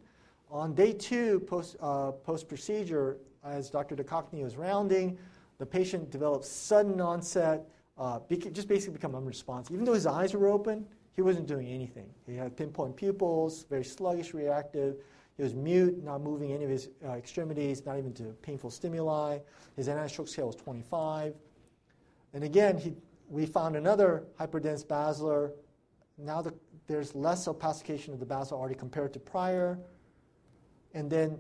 On day two, post, uh, post procedure, as Dr. DeCockney was rounding, the patient developed sudden onset uh, just basically become unresponsive. Even though his eyes were open, he wasn't doing anything. He had pinpoint pupils, very sluggish, reactive. He was mute, not moving any of his uh, extremities, not even to painful stimuli. His NIH stroke scale was 25. And again, he, we found another hyperdense basilar. Now the, there's less opacification of the basilar artery compared to prior. And then,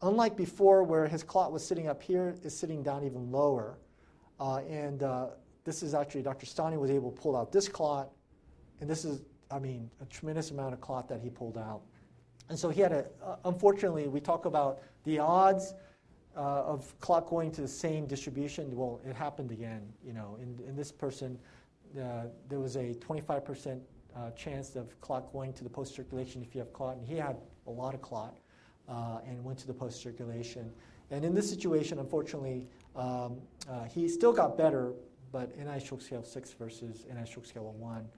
unlike before, where his clot was sitting up here, is sitting down even lower. Uh, and uh, this is actually Dr. Stani was able to pull out this clot, and this is, I mean, a tremendous amount of clot that he pulled out. And so he had a, uh, unfortunately, we talk about the odds uh, of clot going to the same distribution. Well, it happened again. You know, in, in this person, uh, there was a 25% uh, chance of clot going to the post circulation if you have clot, and he had a lot of clot uh, and went to the post circulation. And in this situation, unfortunately, um, uh, he still got better, but NIH stroke scale 6 versus NIH stroke scale 1.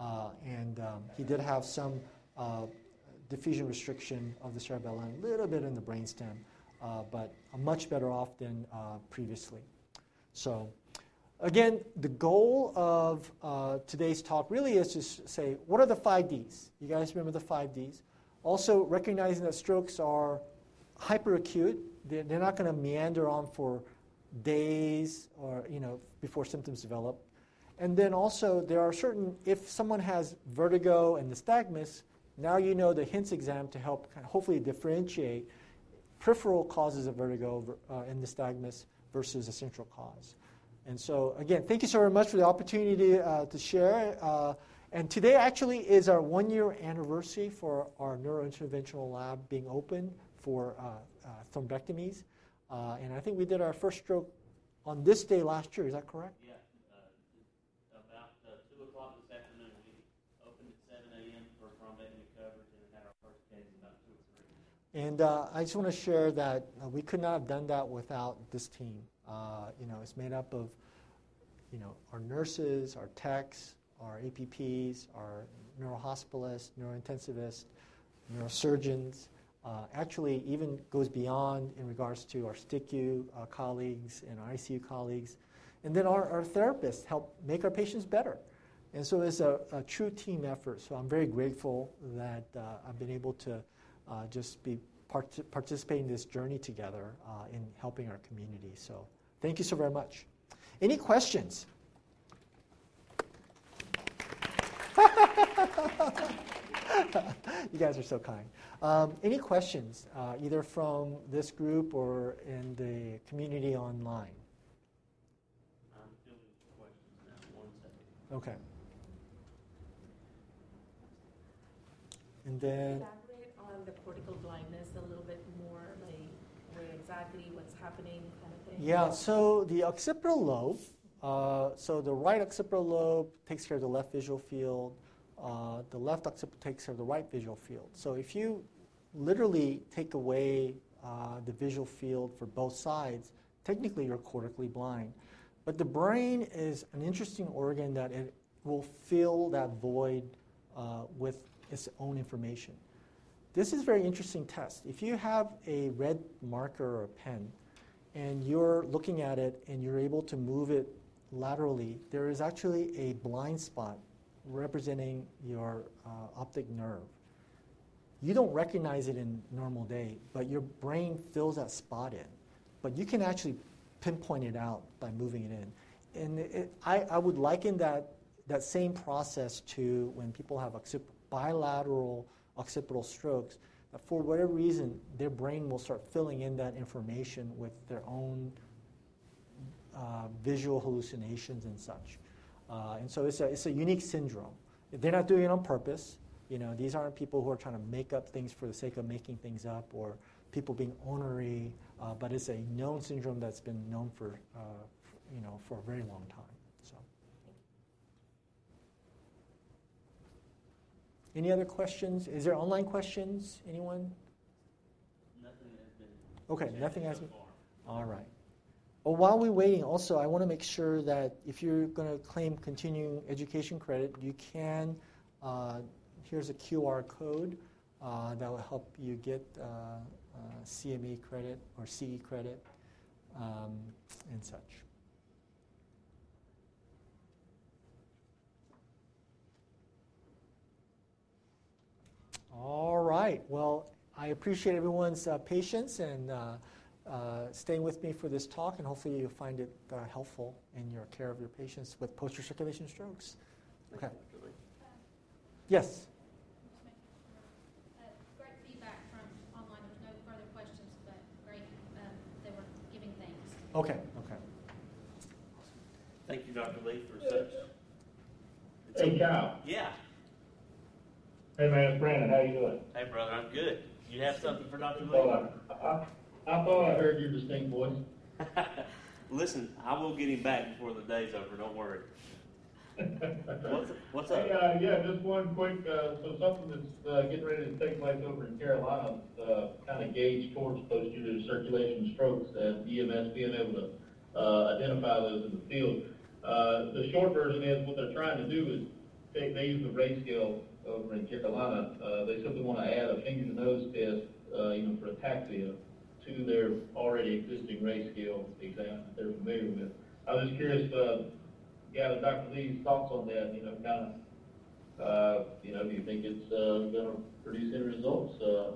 Uh, and um, he did have some diffusion restriction of the cerebellum, a little bit in the brainstem, but much better off than uh, previously. So, again, the goal of uh, today's talk really is to say, what are the five Ds? You guys remember the five Ds? Also, recognizing that strokes are hyperacute, they're, they're not going to meander on for days or you know before symptoms develop. And then also there are certain if someone has vertigo and nystagmus, now you know the HINTS exam to help kind of hopefully differentiate peripheral causes of vertigo uh, and nystagmus versus a central cause. And so again, thank you so very much for the opportunity uh, to share. Uh, and today actually is our one-year anniversary for our neurointerventional lab being open for uh, uh, thrombectomies. Uh, and I think we did our first stroke on this day last year. Is that correct? Yeah. Uh, about uh, 2 o'clock this afternoon, we opened at 7 a.m. for thrombectomy coverage and had our first case about 2 or 3. And uh, I just want to share that uh, we could not have done that without this team. Uh, you know, it's made up of, you know, our nurses, our techs, our APPs, our neurohospitalists, neurointensivists, neurosurgeons, uh, actually even goes beyond in regards to our STICU uh, colleagues and our ICU colleagues. And then our, our therapists help make our patients better. And so it's a, a true team effort. So I'm very grateful that uh, I've been able to uh, just be part- participating in this journey together uh, in helping our community. So thank you so very much. Any questions? you guys are so kind. Um, any questions, uh, either from this group or in the community online? Okay. And then, The cortical blindness a little bit more, like where exactly, what's happening, kind of thing? yeah, so the occipital lobe, uh, so the right occipital lobe takes care of the left visual field, uh, the left occipital takes care of the right visual field. So if you literally take away uh, the visual field for both sides, technically you're cortically blind. But the brain is an interesting organ that it will fill that void uh, with its own information. This is a very interesting test. If you have a red marker or a pen and you're looking at it and you're able to move it laterally, there is actually a blind spot representing your uh, optic nerve. You don't recognize it in normal day, but your brain fills that spot in. But you can actually pinpoint it out by moving it in. And it, I, I would liken that, that same process to when people have occip- bilateral occipital strokes. That for whatever reason, their brain will start filling in that information with their own uh, visual hallucinations and such. Uh, and so it's a, it's a unique syndrome. They're not doing it on purpose. You know, these aren't people who are trying to make up things for the sake of making things up or people being ornery, uh, but it's a known syndrome that's been known for, uh, you know, for a very long time. So. Any other questions? Is there online questions? Anyone? Nothing has been. Okay, nothing has so been- All right. Well, while we're waiting, also, I want to make sure that if you're going to claim continuing education credit, you can. Uh, here's a QR code uh, that will help you get uh, uh, CME credit or CE credit um, and such. All right. Well, I appreciate everyone's uh, patience and uh, uh, staying with me for this talk, and hopefully you find it uh, helpful in your care of your patients with posterior circulation strokes. Okay. Yes. Great feedback from online, there's no further questions, but great, they were giving thanks. Okay. Okay. Thank you, Dr. Lee, for such. Hey, Kyle. Yeah. Hey, man, it's Brandon. How you doing? Hey, brother, I'm good. You have something for Dr. Lee? Thought I, I, I thought I heard your distinct voice. Listen, I will get him back before the day's over. Don't worry. What's, what's up? Hey, uh, yeah, just one quick, uh, so something that's, uh, getting ready to take place over in Carolina, uh, kind of gauge towards posterior circulation strokes and EMS being able to, uh, identify those in the field. Uh, the short version is what they're trying to do is they, they use the RACE scale over in Carolina. Uh, they simply want to add a finger to nose test, uh, you know, for ataxia to their already existing RACE scale exam that they're familiar with. I was just curious, uh, gather Dr. Lee's thoughts on that, you know, kind of, uh, you know, do you think it's, uh, gonna produce any results? Uh,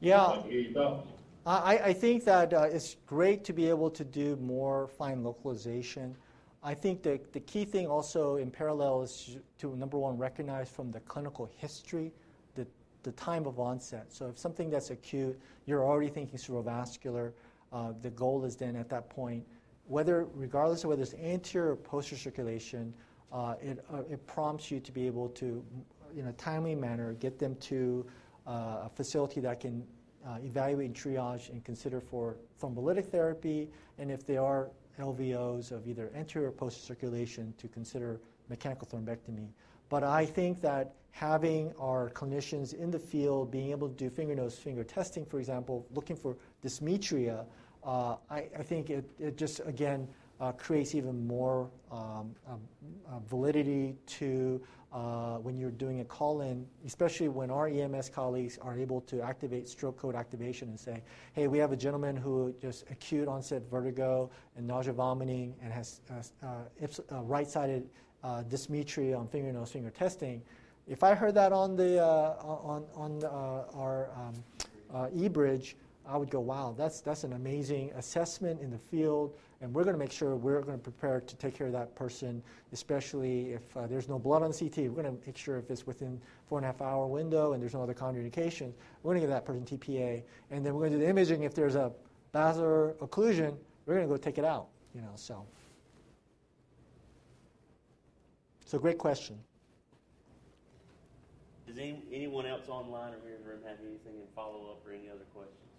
Yeah. I'd like to hear your thoughts. I, I think that uh, it's great to be able to do more fine localization. I think the, the key thing also in parallel is to, number one, recognize from the clinical history the, the time of onset. So if something that's acute, you're already thinking cerebrovascular, uh, the goal is then at that point, whether, regardless of whether it's anterior or posterior circulation, uh, it, uh, it prompts you to be able to, in a timely manner, get them to uh, a facility that can uh, evaluate and triage and consider for thrombolytic therapy, and if they are LVOs of either anterior or posterior circulation, to consider mechanical thrombectomy. But I think that having our clinicians in the field being able to do finger nose finger testing, for example, looking for dysmetria, uh, I, I think it, it just again uh, creates even more um, um, uh, validity to uh, when you're doing a call-in, especially when our EMS colleagues are able to activate stroke code activation and say, hey, we have a gentleman who just acute onset vertigo and nausea vomiting and has uh, uh, uh, right-sided uh, dysmetria on finger nose finger testing. If I heard that on the uh, on on uh, our um, uh, e-bridge, I would go, wow, that's that's an amazing assessment in the field, and we're going to make sure we're going to prepare to take care of that person, especially if uh, there's no blood on the CT. We're going to make sure if it's within four and a half hour window and there's no other contraindications, we're going to give that person TPA, and then we're going to do the imaging. If there's a basilar occlusion, we're going to go take it out. You know, so. So great question. Does any, anyone else online or here in the room have anything in follow-up or any other questions?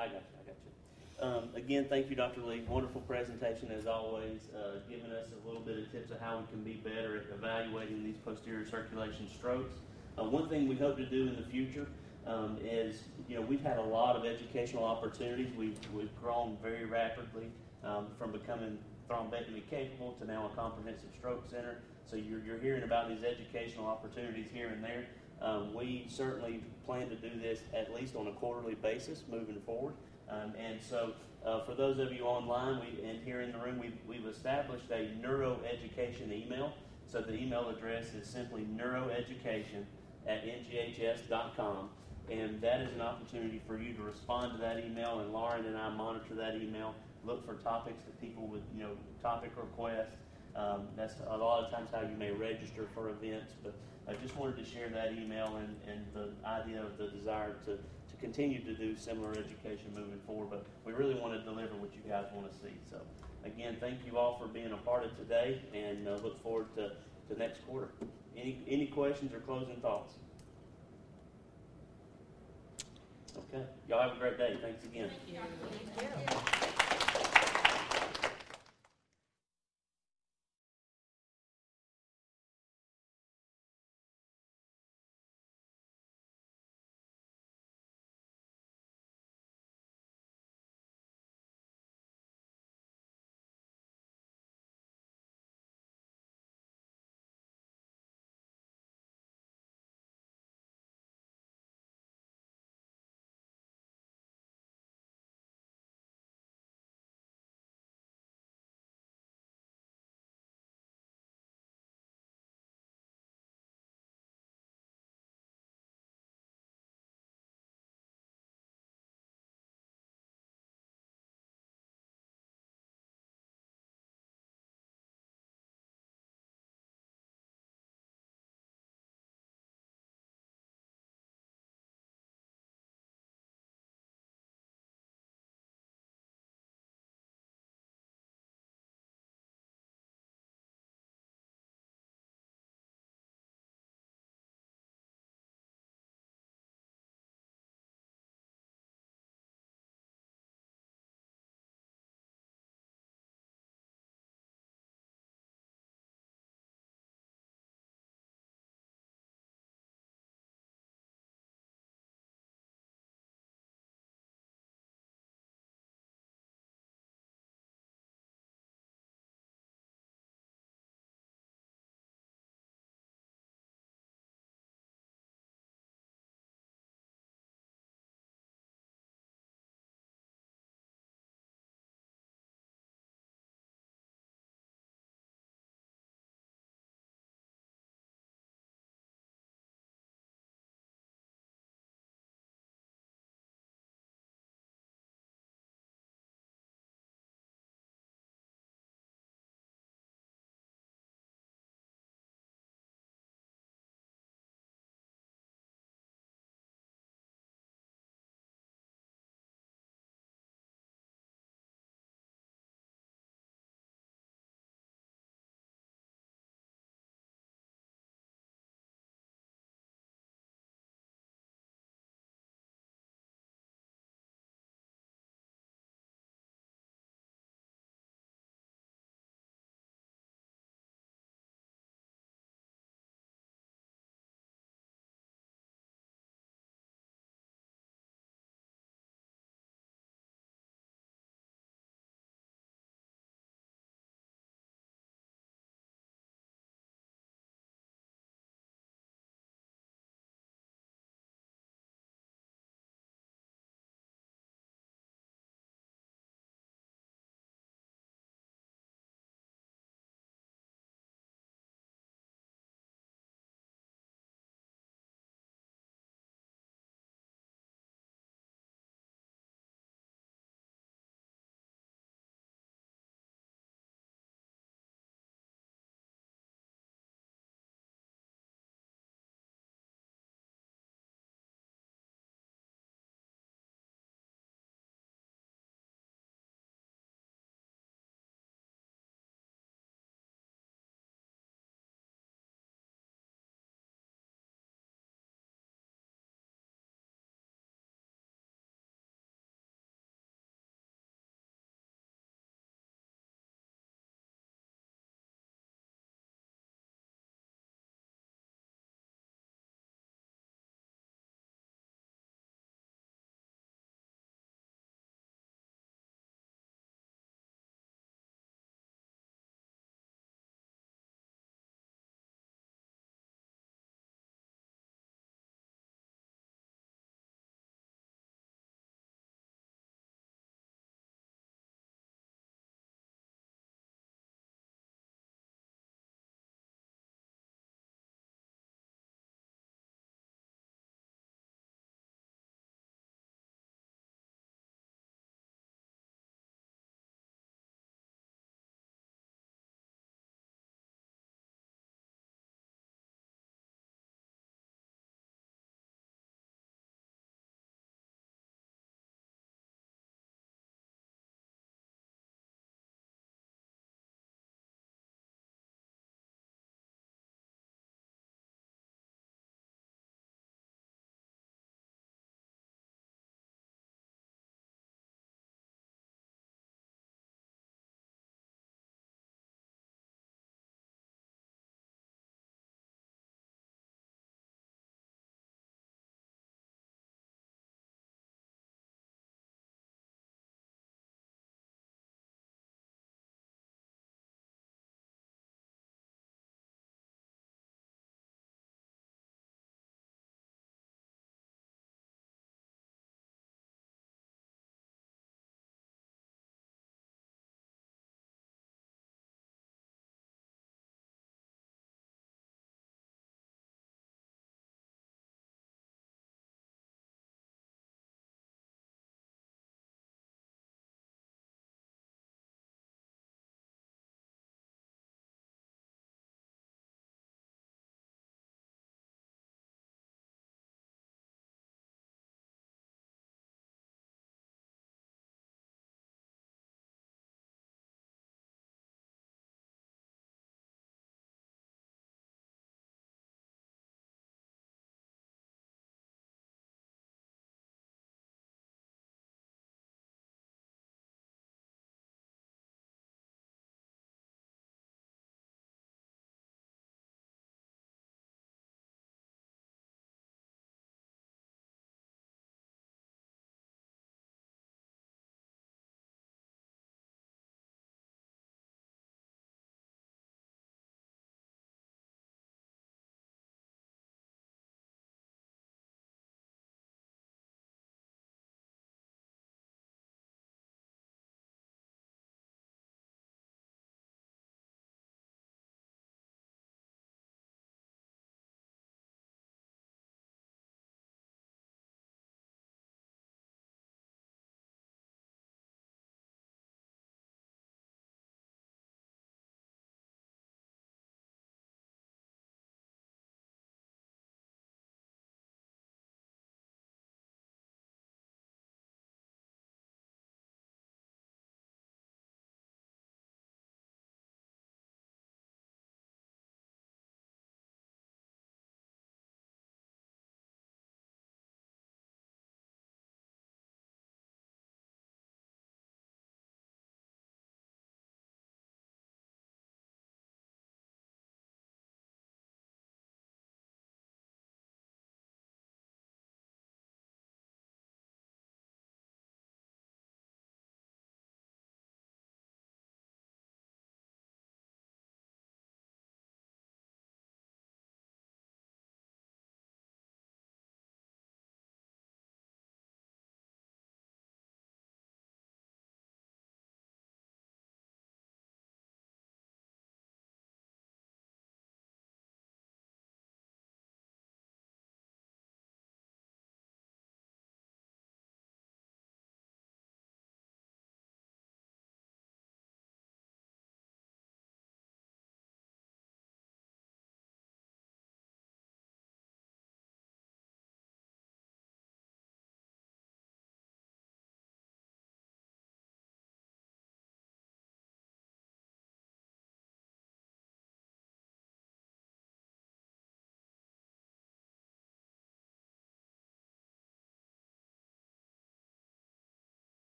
I got you, I got you. Um, again, thank you, Dr. Lee. Wonderful presentation as always, uh, giving us a little bit of tips of how we can be better at evaluating these posterior circulation strokes. Uh, one thing we hope to do in the future um, is, you know, we've had a lot of educational opportunities. We've, we've grown very rapidly um, from becoming thrombectomy capable to now a comprehensive stroke center. So you're, you're hearing about these educational opportunities here and there. Um, we certainly plan to do this at least on a quarterly basis moving forward. Um, and so, uh, for those of you online we, and here in the room, we've, we've established a neuroeducation email. So, the email address is simply neuroeducation at nghs.com. And that is an opportunity for you to respond to that email, and Lauren and I monitor that email, look for topics that people would, you know, topic requests. Um, that's a lot of times how you may register for events, but I just wanted to share that email and, and the idea of the desire to, to continue to do similar education moving forward. But we really want to deliver what you guys want to see. So, again, thank you all for being a part of today and uh, look forward to, to next quarter. Any, any questions or closing thoughts? Okay. Y'all have a great day. Thanks again. Thank you.